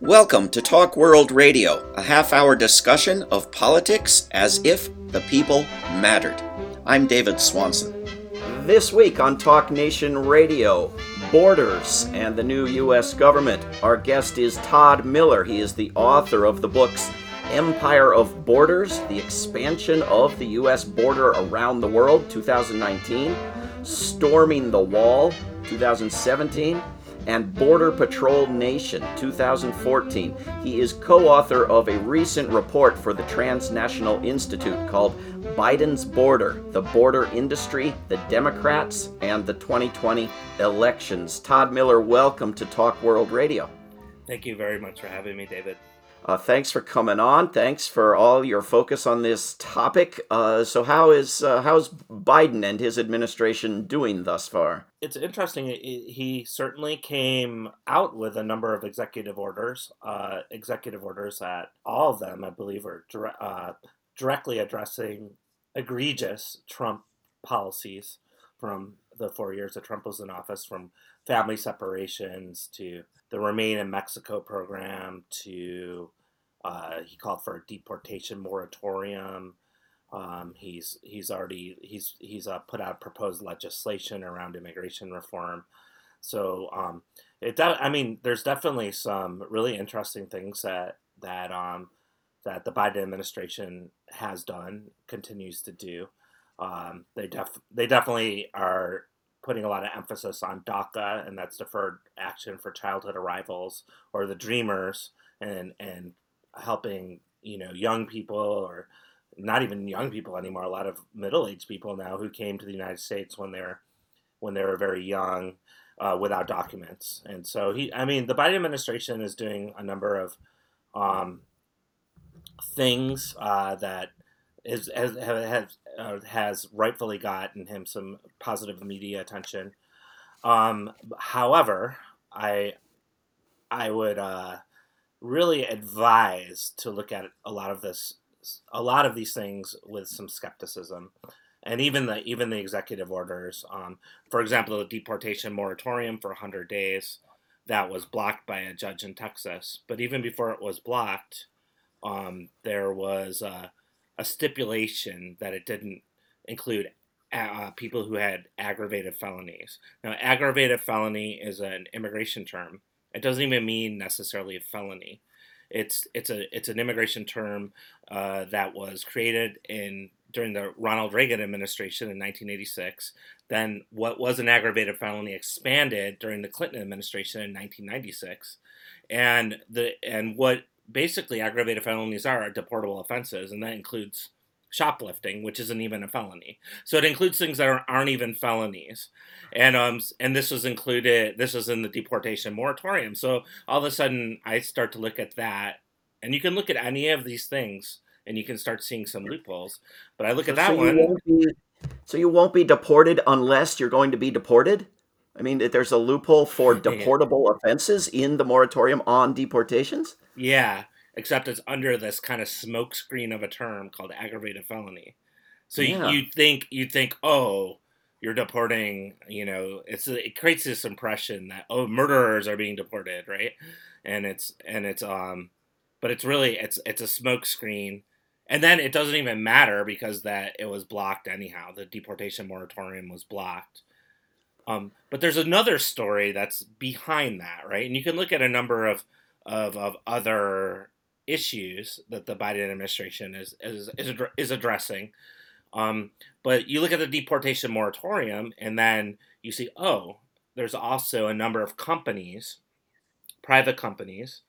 Welcome to Talk World Radio, a half hour discussion of politics as if the people mattered. I'm David Swanson. This week on Talk Nation Radio, borders and the new U.S. government. Our guest is Todd Miller. He is the author of the books Empire of Borders, The Expansion of the U.S. Border Around the World, 2019, Storming the Wall, 2017, and Border Patrol Nation 2014. He is co author of a recent report for the Transnational Institute called Biden's Border The Border Industry, the Democrats, and the 2020 Elections. Todd Miller, welcome to Talk World Radio. Thank you very much for having me, David. Uh, thanks for coming on. Thanks for all your focus on this topic. Uh, so, how is uh, how's Biden and his administration doing thus far? It's interesting. He certainly came out with a number of executive orders. Uh, executive orders that all of them, I believe, are dire- uh, directly addressing egregious Trump policies from the four years that Trump was in office, from family separations to the Remain in Mexico program to uh, he called for a deportation moratorium. Um, he's he's already he's he's uh, put out proposed legislation around immigration reform. So um, it de- I mean, there's definitely some really interesting things that that um, that the Biden administration has done, continues to do. Um, they def they definitely are putting a lot of emphasis on DACA, and that's deferred action for childhood arrivals, or the Dreamers, and and helping you know young people or not even young people anymore. A lot of middle-aged people now who came to the United States when they're when they were very young uh, without documents. And so he, I mean, the Biden administration is doing a number of um, things uh, that is has has, uh, has rightfully gotten him some positive media attention. Um, however, I I would uh, really advise to look at a lot of this, a lot of these things with some skepticism, and even the even the executive orders. Um, for example, the deportation moratorium for 100 days that was blocked by a judge in Texas. But even before it was blocked, um, there was a, a stipulation that it didn't include uh, people who had aggravated felonies. Now, aggravated felony is an immigration term, it doesn't even mean necessarily a felony. It's it's a it's an immigration term uh, that was created in during the Ronald Reagan administration in 1986. Then what was an aggravated felony expanded during the Clinton administration in 1996, and the and what basically aggravated felonies are, are deportable offenses, and that includes shoplifting, which isn't even a felony. So it includes things that aren't even felonies, and um and this was included. This was in the deportation moratorium. So all of a sudden, I start to look at that, and you can look at any of these things, and you can start seeing some loopholes. But I look so, at that so one. Be, so you won't be deported unless you're going to be deported. I mean, there's a loophole for deportable offenses in the moratorium on deportations. Yeah, except it's under this kind of smokescreen of a term called aggravated felony. So yeah. you, you think you think oh you're deporting you know it's it creates this impression that oh murderers are being deported right? And it's and it's um but it's really it's it's a smokescreen and then it doesn't even matter because that it was blocked anyhow. The deportation moratorium was blocked. Um, but there's another story that's behind that right? And you can look at a number of of, of other issues that the Biden administration is is is, is addressing. Um, but you look at the deportation moratorium, and then you see, oh, there's also a number of companies, private companies,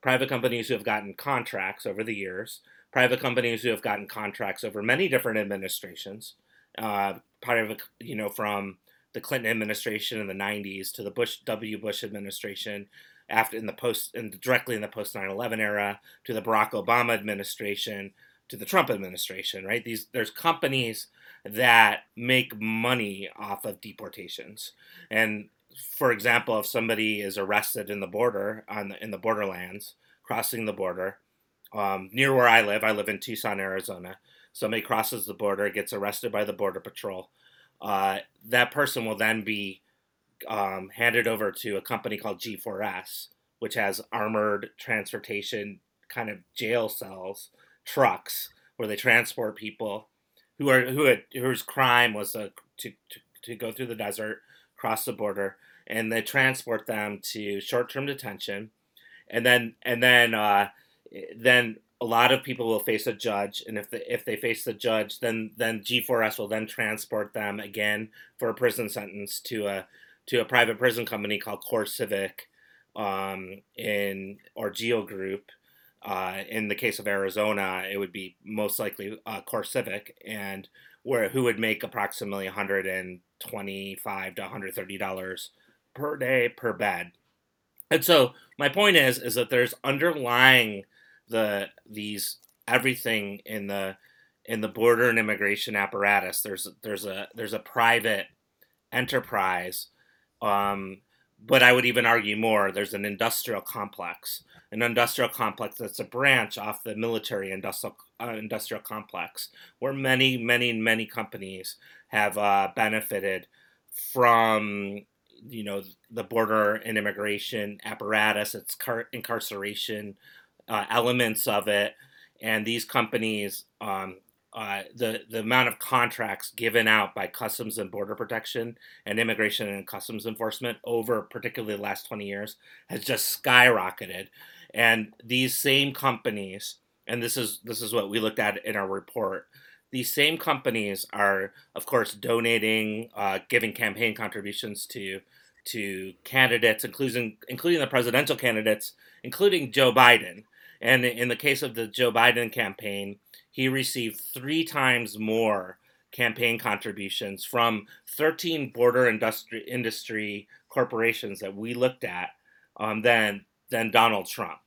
private companies who have gotten contracts over the years, private companies who have gotten contracts over many different administrations, uh, part of you know from the Clinton administration in the 90s to the Bush W. Bush administration after in the post and directly in the post 9/11 era to the Barack Obama administration to the Trump administration, right? These there's companies that make money off of deportations. And for example, if somebody is arrested in the border on the, in the borderlands, crossing the border, um, near where I live, I live in Tucson, Arizona. Somebody crosses the border, gets arrested by the border patrol. Uh, that person will then be um, handed over to a company called G4S, which has armored transportation kind of jail cells, trucks where they transport people who are who had, whose crime was to, to to go through the desert, cross the border, and they transport them to short-term detention, and then and then uh, then a lot of people will face a judge, and if they, if they face the judge, then then G4S will then transport them again for a prison sentence to a to a private prison company called CoreCivic, um, in or Geo Group. Uh, in the case of Arizona, it would be most likely uh, CoreCivic, and where who would make approximately 125 to 130 dollars per day per bed. And so my point is is that there's underlying the these everything in the in the border and immigration apparatus. There's there's a there's a private enterprise, um, but I would even argue more. There's an industrial complex, an industrial complex that's a branch off the military industrial uh, industrial complex, where many many many companies have uh, benefited from you know the border and immigration apparatus, its car- incarceration uh, elements of it, and these companies, um, uh, the the amount of contracts given out by Customs and Border Protection and Immigration and Customs Enforcement over particularly the last twenty years has just skyrocketed, and these same companies, and this is this is what we looked at in our report. These same companies are, of course, donating, uh, giving campaign contributions to to candidates, including including the presidential candidates, including Joe Biden. And in the case of the Joe Biden campaign, he received three times more campaign contributions from 13 border industry industry corporations that we looked at um, than than Donald Trump.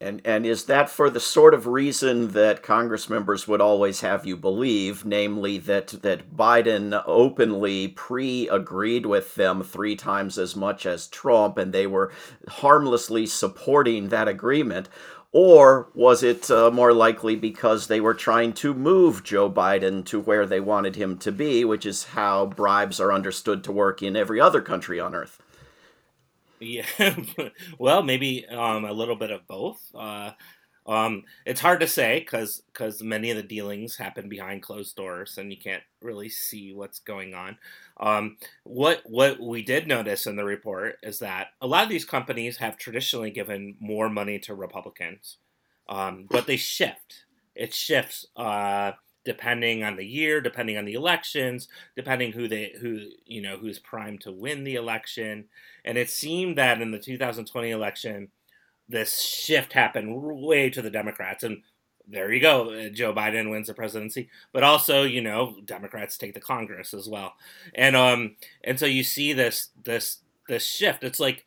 And and is that for the sort of reason that Congress members would always have you believe, namely that that Biden openly pre-agreed with them three times as much as Trump, and they were harmlessly supporting that agreement? Or was it uh, more likely because they were trying to move Joe Biden to where they wanted him to be, which is how bribes are understood to work in every other country on earth? Yeah, well, maybe um, a little bit of both. Uh, um, it's hard to say because because many of the dealings happen behind closed doors and you can't really see what's going on. Um, what what we did notice in the report is that a lot of these companies have traditionally given more money to Republicans, um, but they shift. It shifts. Uh, depending on the year, depending on the elections, depending who they who you know who's primed to win the election. And it seemed that in the 2020 election, this shift happened way to the Democrats, and there you go, uh, Joe Biden wins the presidency. But also, you know, Democrats take the Congress as well, and um, and so you see this this this shift. It's like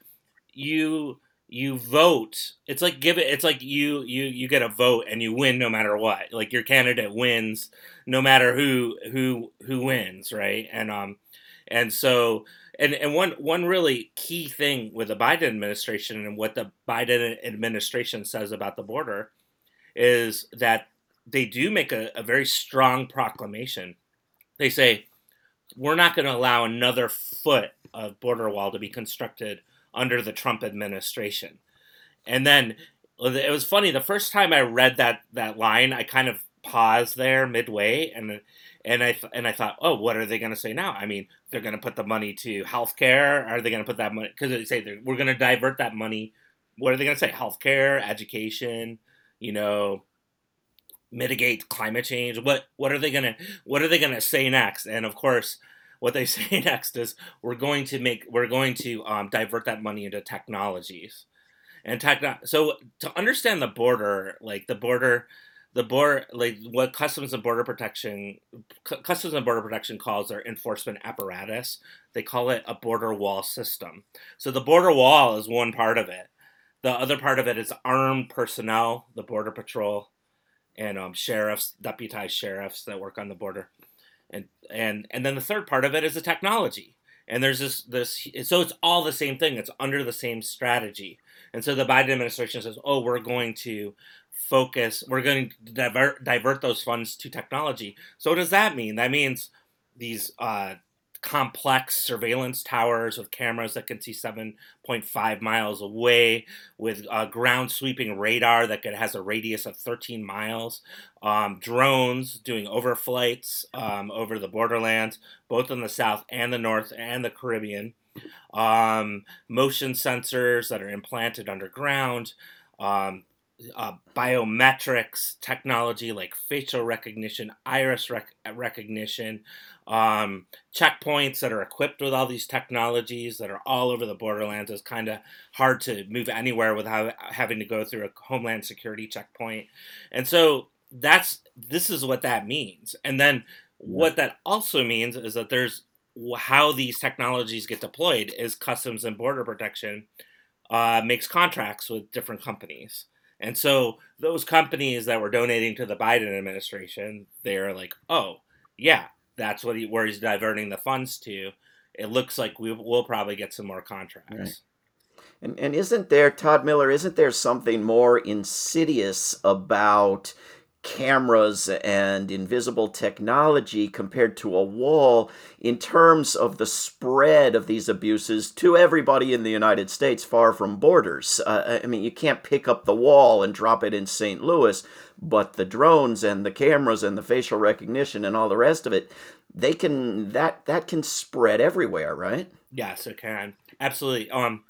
you you vote it's like give it it's like you you you get a vote and you win no matter what like your candidate wins no matter who who who wins right and um and so and and one one really key thing with the Biden administration and what the Biden administration says about the border is that they do make a, a very strong proclamation they say we're not going to allow another foot of border wall to be constructed under the Trump administration. And then it was funny the first time I read that that line, I kind of paused there midway and and I and I thought, oh, what are they going to say now? I mean, they're going to put the money to healthcare. Are they going to put that money? Because they say we're going to divert that money. What are they going to say? Healthcare, education, you know, mitigate climate change. What what are they going to what are they going to say next? And of course, what they say next is we're going to make we're going to um, divert that money into technologies and techno so to understand the border like the border the border like what customs and border protection customs and border protection calls their enforcement apparatus they call it a border wall system. So the border wall is one part of it. The other part of it is armed personnel the border patrol and um, sheriffs deputized sheriffs that work on the border. And and and then the third part of it is the technology. And there's this this so it's all the same thing. It's under the same strategy. And so the biden administration says oh we're going to focus we're going to divert divert those funds to technology so what does that mean that means these uh, complex surveillance towers with cameras that can see 7.5 miles away, with uh, ground sweeping radar that could, has a radius of 13 miles, um, drones doing overflights um, over the borderlands, both in the south and the north and the Caribbean, um, motion sensors that are implanted underground. Um, uh, biometrics technology like facial recognition, iris rec- recognition, um, checkpoints that are equipped with all these technologies that are all over the borderlands. It's kind of hard to move anywhere without having to go through a homeland security checkpoint. And so that's this is what that means. And then what that also means is that there's how these technologies get deployed is customs and border protection uh, makes contracts with different companies. And so those companies that were donating to the Biden administration, they're like, oh, yeah, that's what he, where he's diverting the funds to. It looks like we will probably get some more contracts. Right. And, and isn't there, Todd Miller, isn't there something more insidious about cameras and invisible technology compared to a wall in terms of the spread of these abuses to everybody in the United States far from borders. Uh, I mean, you can't pick up the wall and drop it in St. Louis, but the drones and the cameras and the facial recognition and all the rest of it, they can that that can spread everywhere, right? Yes, it can. Absolutely. Um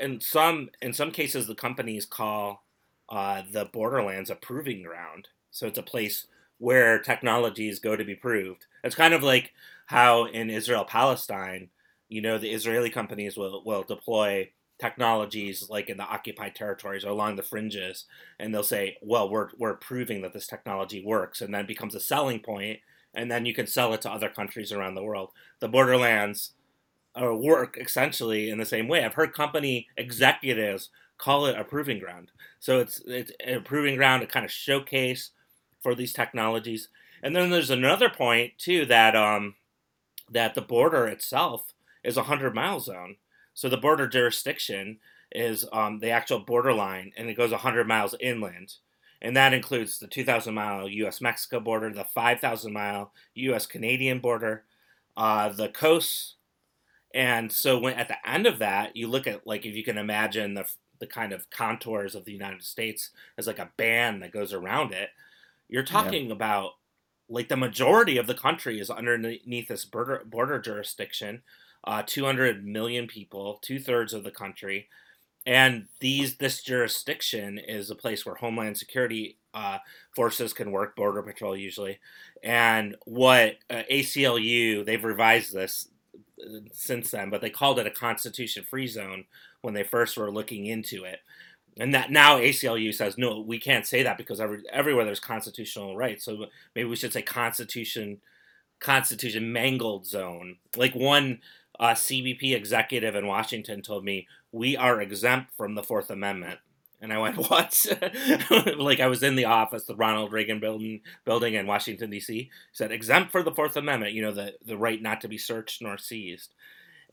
in some in some cases the companies call uh, the borderlands a proving ground so it's a place where technologies go to be proved. It's kind of like how in Israel Palestine, you know, the Israeli companies will, will deploy technologies like in the occupied territories or along the fringes, and they'll say, well, we're, we're proving that this technology works, and then becomes a selling point, and then you can sell it to other countries around the world. The borderlands uh, work essentially in the same way. I've heard company executives call it a proving ground. So it's, it's a proving ground to kind of showcase for these technologies. And then there's another point too that um, that the border itself is a hundred mile zone. So the border jurisdiction is um, the actual borderline, and it goes a 100 miles inland. And that includes the 2,000 mile US Mexico border, the 5,000 mile US Canadian border, uh, the coasts. And so when at the end of that, you look at like if you can imagine the, the kind of contours of the United States as like a band that goes around it. You're talking yeah. about like the majority of the country is underneath this border, border jurisdiction. Uh, 200 million people, two thirds of the country, and these this jurisdiction is a place where Homeland Security uh, forces can work, Border Patrol usually, and what uh, ACLU they've revised this uh, since then, but they called it a constitution free zone when they first were looking into it and that now ACLU says no, we can't say that because every, everywhere there's constitutional rights. So maybe we should say constitution, constitution mangled zone. Like one uh, CBP executive in Washington told me, we are exempt from the Fourth Amendment. And I went, what? like I was in the office, the Ronald Reagan building, building in Washington D.C. Said exempt for the Fourth Amendment. You know the the right not to be searched nor seized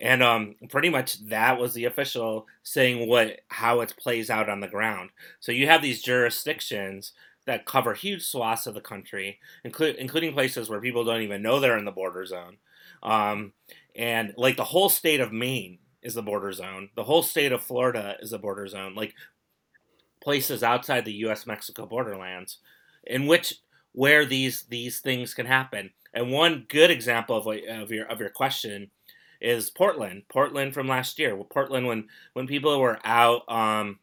and um, pretty much that was the official saying what how it plays out on the ground. So you have these jurisdictions that cover huge swaths of the country, inclu- including places where people don't even know they're in the border zone, um, and like the whole state of Maine is the border zone. The whole state of Florida is a border zone. Like places outside the U.S. Mexico borderlands, in which where these these things can happen. And one good example of, of your of your question is Portland. Portland from last year. Portland when when people were out. Um,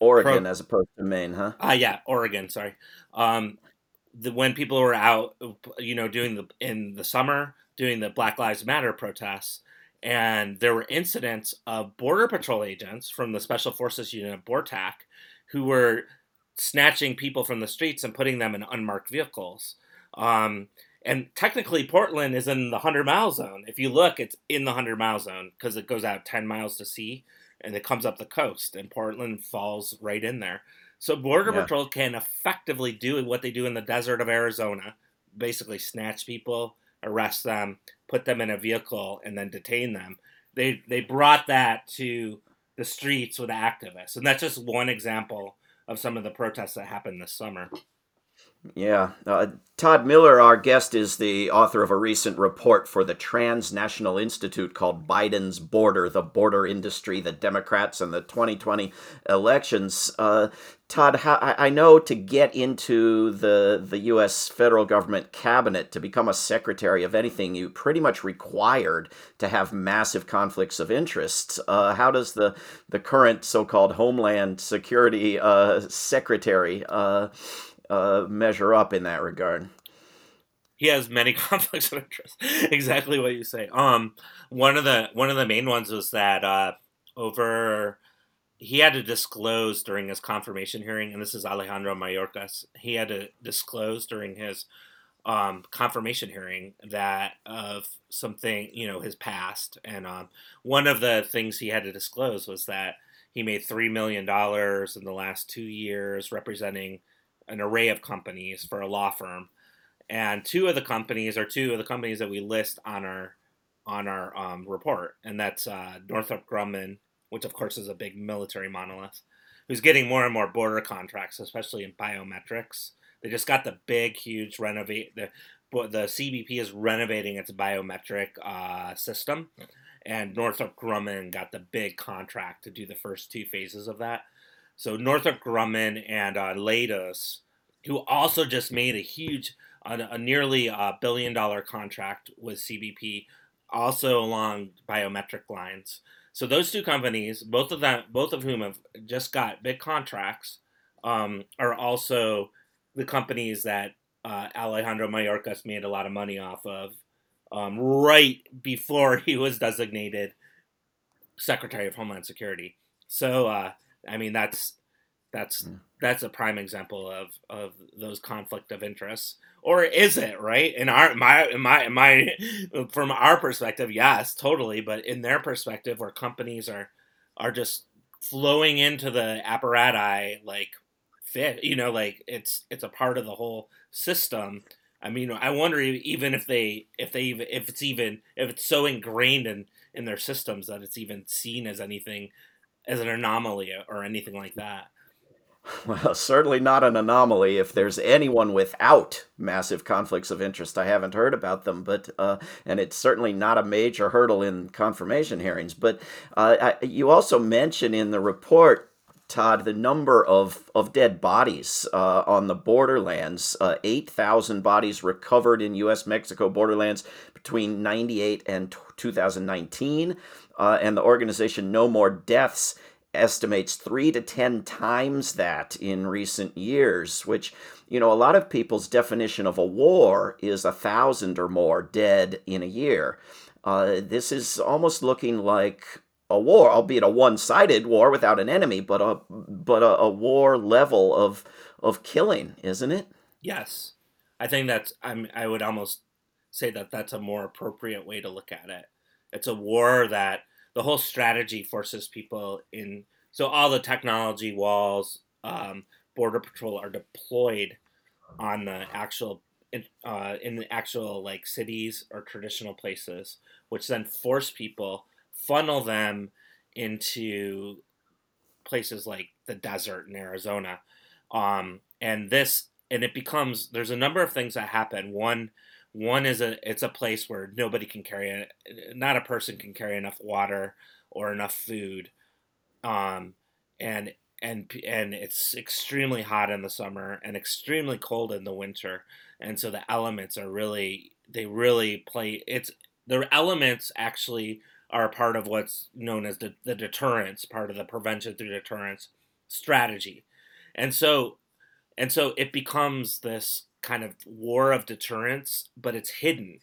Oregon pro- as opposed to Maine, huh? Ah, uh, yeah, Oregon. Sorry. Um, the when people were out, you know, doing the in the summer doing the Black Lives Matter protests, and there were incidents of border patrol agents from the Special Forces Unit of BORTAC who were snatching people from the streets and putting them in unmarked vehicles. Um, and technically, Portland is in the 100 mile zone. If you look, it's in the 100 mile zone because it goes out 10 miles to sea and it comes up the coast, and Portland falls right in there. So, Border yeah. Patrol can effectively do what they do in the desert of Arizona basically snatch people, arrest them, put them in a vehicle, and then detain them. They, they brought that to the streets with activists. And that's just one example of some of the protests that happened this summer. Yeah. Uh, Todd Miller, our guest, is the author of a recent report for the Transnational Institute called Biden's Border, the Border Industry, the Democrats, and the 2020 elections. Uh, Todd, I know to get into the, the U.S. federal government cabinet, to become a secretary of anything, you pretty much required to have massive conflicts of interest. Uh, how does the, the current so called Homeland Security uh, secretary? Uh, measure up in that regard. He has many conflicts of interest. exactly what you say. Um, one of the one of the main ones was that uh, over he had to disclose during his confirmation hearing, and this is Alejandro Mayorkas. He had to disclose during his um, confirmation hearing that of something, you know, his past, and um, one of the things he had to disclose was that he made three million dollars in the last two years, representing an array of companies for a law firm, and two of the companies are two of the companies that we list on our on our um, report, and that's uh, Northrop Grumman, which of course is a big military monolith, who's getting more and more border contracts, especially in biometrics. They just got the big, huge renovate the the CBP is renovating its biometric uh, system, and Northrop Grumman got the big contract to do the first two phases of that. So Northrop Grumman and uh, Leidos, who also just made a huge, a, a nearly a uh, billion dollar contract with CBP, also along biometric lines. So those two companies, both of them, both of whom have just got big contracts, um, are also the companies that uh, Alejandro Mayorkas made a lot of money off of um, right before he was designated Secretary of Homeland Security. So uh, I mean, that's that's mm. that's a prime example of of those conflict of interests. Or is it right? In our my my my from our perspective yes totally. But in their perspective where companies are are just flowing into the apparatus like fit you know like it's it's a part of the whole system. I mean i wonder even if they if they even if it's even if it's so ingrained in in their systems that it's even seen as anything as an anomaly or anything like that. Well, certainly not an anomaly. If there's anyone without massive conflicts of interest, I haven't heard about them. But uh, and it's certainly not a major hurdle in confirmation hearings. But uh, I, you also mention in the report, Todd, the number of of dead bodies uh, on the borderlands. Uh, Eight thousand bodies recovered in U.S. Mexico borderlands between '98 and 2019 uh, and the organization No More Deaths estimates three to ten times that in recent years, which, you know, a lot of people's definition of a war is a thousand or more dead in a year. Uh, this is almost looking like a war, albeit a one-sided war without an enemy, but a but a, a war level of of killing, isn't it? Yes, I think that's. I'm. I would almost say that that's a more appropriate way to look at it. It's a war that the whole strategy forces people in. So all the technology walls, um, border patrol are deployed on the actual uh, in the actual like cities or traditional places, which then force people funnel them into places like the desert in Arizona. Um, and this and it becomes there's a number of things that happen. One one is a it's a place where nobody can carry not a person can carry enough water or enough food, um, and and and it's extremely hot in the summer and extremely cold in the winter, and so the elements are really they really play. It's the elements actually are part of what's known as the, the deterrence part of the prevention through deterrence strategy, and so and so it becomes this kind of war of deterrence, but it's hidden.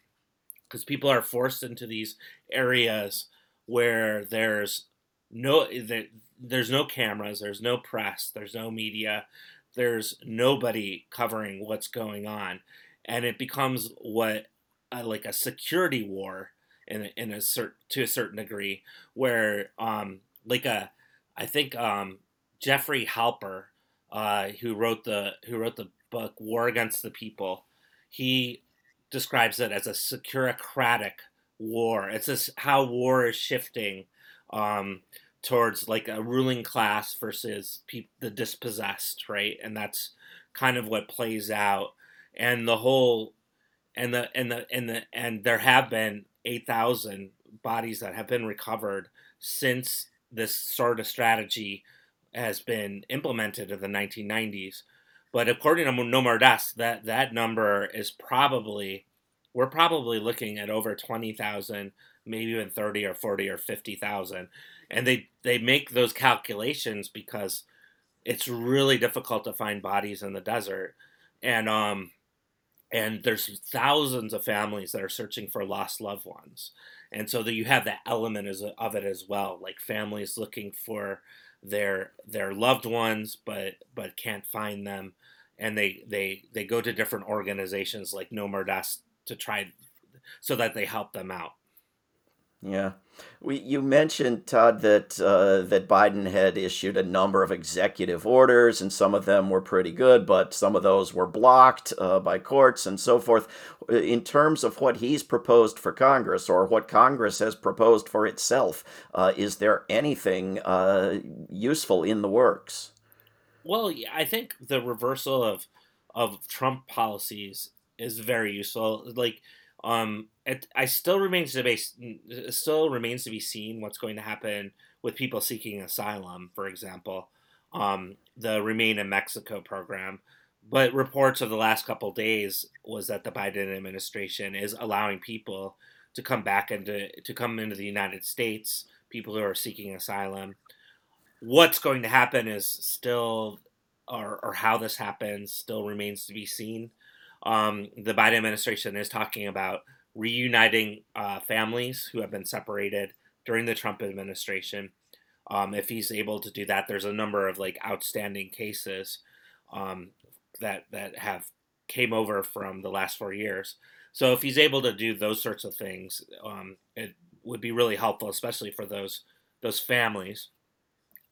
Because people are forced into these areas where there's no there, there's no cameras, there's no press, there's no media, there's nobody covering what's going on, and it becomes what uh, like a security war in in a cert, to a certain degree, where um like a I think um Jeffrey Halper, uh, who wrote the who wrote the book War Against the People, he describes it as a securocratic war. It's just how war is shifting um, towards like a ruling class versus pe- the dispossessed, right? And that's kind of what plays out and the whole and the and the and the and there have been 8,000 bodies that have been recovered since this sort of strategy has been implemented in the 1990s. But according to No More Deaths, that that number is probably we're probably looking at over 20,000, maybe even 30 or 40 or 50,000. And they they make those calculations because it's really difficult to find bodies in the desert. And um and there's thousands of families that are searching for lost loved ones and so that you have that element as, of it as well like families looking for their their loved ones but but can't find them and they they they go to different organizations like no more deaths to try so that they help them out yeah. We, you mentioned, Todd, that uh, that Biden had issued a number of executive orders, and some of them were pretty good, but some of those were blocked uh, by courts and so forth. In terms of what he's proposed for Congress or what Congress has proposed for itself, uh, is there anything uh, useful in the works? Well, I think the reversal of of Trump policies is very useful. Like um, it, I still remains to be still remains to be seen what's going to happen with people seeking asylum, for example, um, the Remain in Mexico program. But reports of the last couple days was that the Biden administration is allowing people to come back into to come into the United States, people who are seeking asylum. What's going to happen is still, or, or how this happens, still remains to be seen um, the Biden administration is talking about reuniting uh, families who have been separated during the Trump administration. Um, if he's able to do that, there's a number of like outstanding cases um, that that have came over from the last four years. So if he's able to do those sorts of things, um, it would be really helpful, especially for those those families.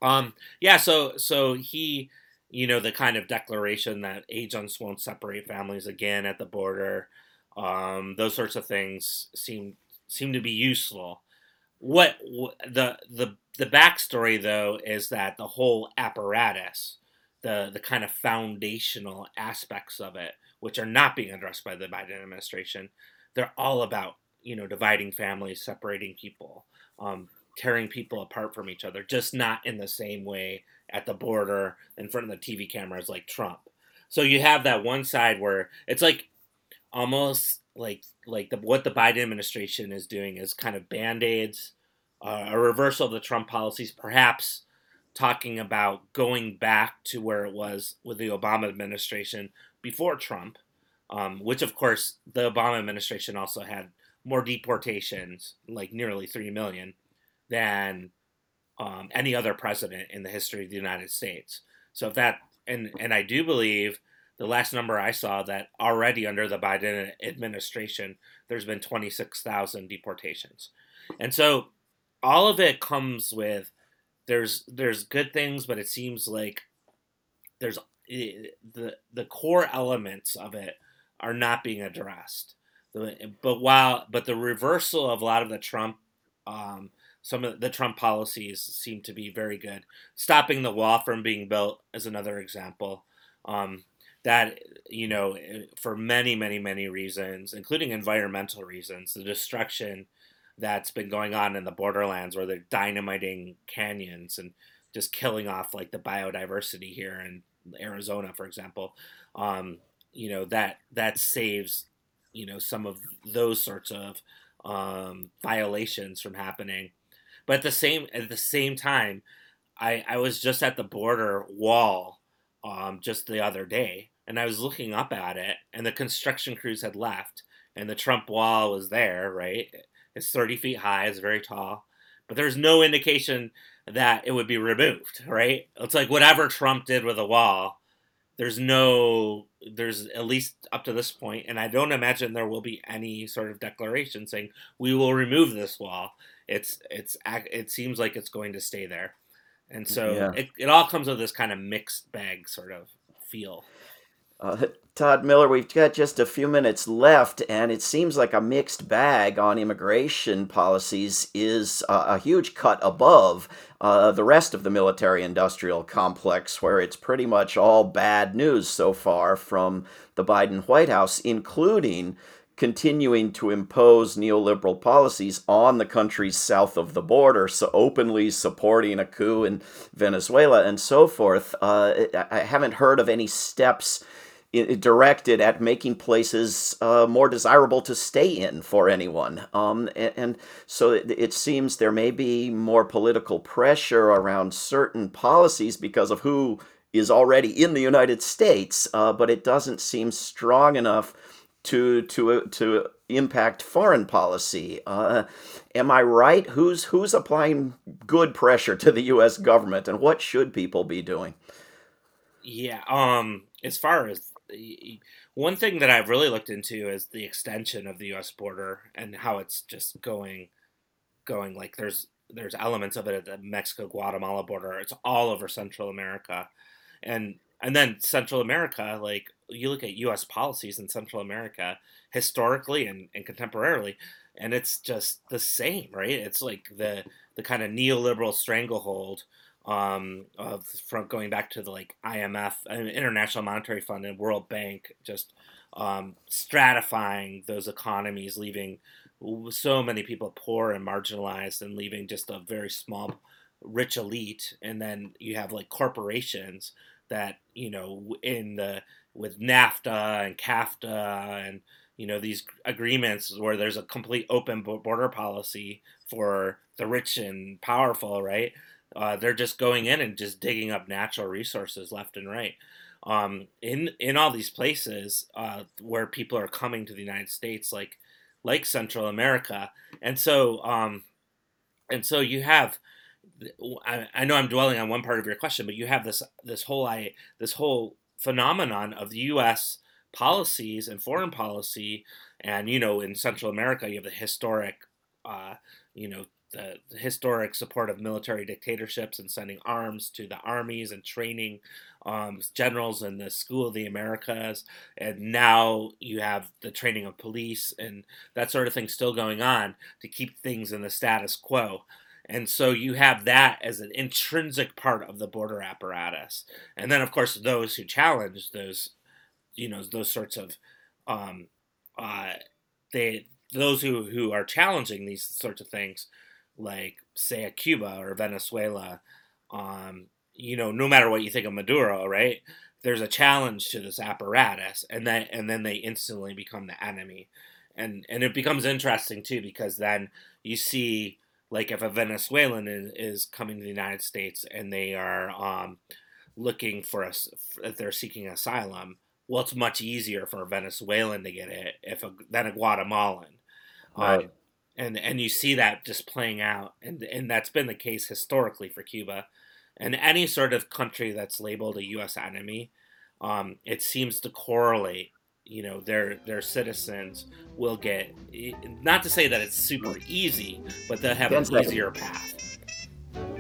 Um, yeah, so so he you know, the kind of declaration that agents won't separate families again at the border. Um, those sorts of things seem seem to be useful. What, the the the backstory though is that the whole apparatus, the the kind of foundational aspects of it, which are not being addressed by the Biden administration, they're all about you know dividing families, separating people, um, tearing people apart from each other, just not in the same way at the border in front of the TV cameras like Trump. So you have that one side where it's like almost like like the, what the Biden administration is doing is kind of band-aids, uh, a reversal of the Trump policies, perhaps talking about going back to where it was with the Obama administration before Trump, um, which of course the Obama administration also had more deportations, like nearly three million, than um, any other president in the history of the United States. So if that and and I do believe the last number I saw that already under the Biden administration, there's been 26,000 deportations, and so all of it comes with there's there's good things, but it seems like there's eh, the the core elements of it are not being addressed. But while but the reversal of a lot of the Trump um, some of the Trump policies seem to be very good. Stopping the wall from being built is another example. Um, that you know, for many, many, many reasons, including environmental reasons, the destruction that's been going on in the borderlands, where they're dynamiting canyons and just killing off like the biodiversity here in Arizona, for example. Um, you know that that saves you know some of those sorts of um, violations from happening but at the same at the same time, I I was just at the border wall um, just the other day, and I was looking up at it, and the construction crews had left, and the Trump wall was there. Right, it's thirty feet high, it's very tall, but there's no indication that it would be removed. Right, it's like whatever Trump did with the wall. There's no, there's at least up to this point, and I don't imagine there will be any sort of declaration saying we will remove this wall it's it's it seems like it's going to stay there, and so yeah. it, it all comes with this kind of mixed bag sort of feel. Uh, Todd Miller, we've got just a few minutes left, and it seems like a mixed bag on immigration policies is uh, a huge cut above uh, the rest of the military industrial complex, where it's pretty much all bad news so far from the Biden White House, including continuing to impose neoliberal policies on the countries south of the border, so openly supporting a coup in Venezuela and so forth. Uh, I haven't heard of any steps directed at making places uh, more desirable to stay in for anyone. Um, and, and, so it, it, seems there may be more political pressure around certain policies because of who is already in the United States, uh, but it doesn't seem strong enough to to to impact foreign policy. Uh, am I right? Who's who's applying good pressure to the U.S. government, and what should people be doing? Yeah. Um. As far as one thing that I've really looked into is the extension of the U.S. border and how it's just going, going like there's there's elements of it at the Mexico Guatemala border. It's all over Central America, and and then Central America, like you look at U.S. policies in Central America historically and, and contemporarily, and it's just the same, right? It's like the the kind of neoliberal stranglehold um, of from going back to the like IMF, International Monetary Fund, and World Bank, just um, stratifying those economies, leaving so many people poor and marginalized, and leaving just a very small, rich elite. And then you have like corporations that you know in the with NAFTA and CAFTA and you know these agreements where there's a complete open border policy for the rich and powerful, right? Uh, they're just going in and just digging up natural resources left and right. Um, in in all these places uh, where people are coming to the United States, like like Central America, and so um, and so you have. I, I know I'm dwelling on one part of your question, but you have this this whole I this whole phenomenon of the U.S. policies and foreign policy, and you know in Central America you have the historic, uh, you know the, the, historic support of military dictatorships and sending arms to the armies and training um, generals in the School of the Americas. And now you have the training of police and that sort of thing still going on to keep things in the status quo. And so you have that as an intrinsic part of the border apparatus. And then, of course, those who challenge those, you know, those sorts of, um, uh, they, those who, who are challenging these sorts of things like say a Cuba or Venezuela, um, you know, no matter what you think of Maduro, right? There's a challenge to this apparatus, and then and then they instantly become the enemy, and and it becomes interesting too because then you see like if a Venezuelan is, is coming to the United States and they are um, looking for us, if they're seeking asylum, well, it's much easier for a Venezuelan to get it if a, than a Guatemalan. Right. Um, and and you see that just playing out, and and that's been the case historically for Cuba, and any sort of country that's labeled a U.S. enemy, um, it seems to correlate. You know, their their citizens will get not to say that it's super easy, but they'll have an easier path.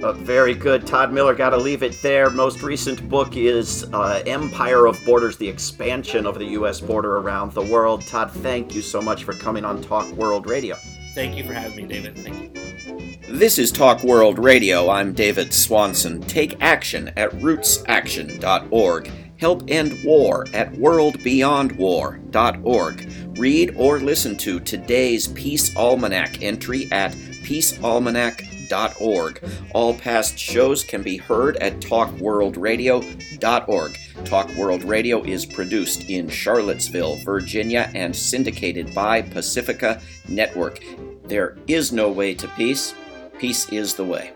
Uh, very good. Todd Miller, got to leave it there. Most recent book is uh, Empire of Borders The Expansion of the U.S. Border Around the World. Todd, thank you so much for coming on Talk World Radio. Thank you for having me, David. Thank you. This is Talk World Radio. I'm David Swanson. Take action at rootsaction.org. Help end war at worldbeyondwar.org. Read or listen to today's Peace Almanac entry at peacealmanac.org. All past shows can be heard at talkworldradio.org. Talk World Radio is produced in Charlottesville, Virginia, and syndicated by Pacifica Network. There is no way to peace. Peace is the way.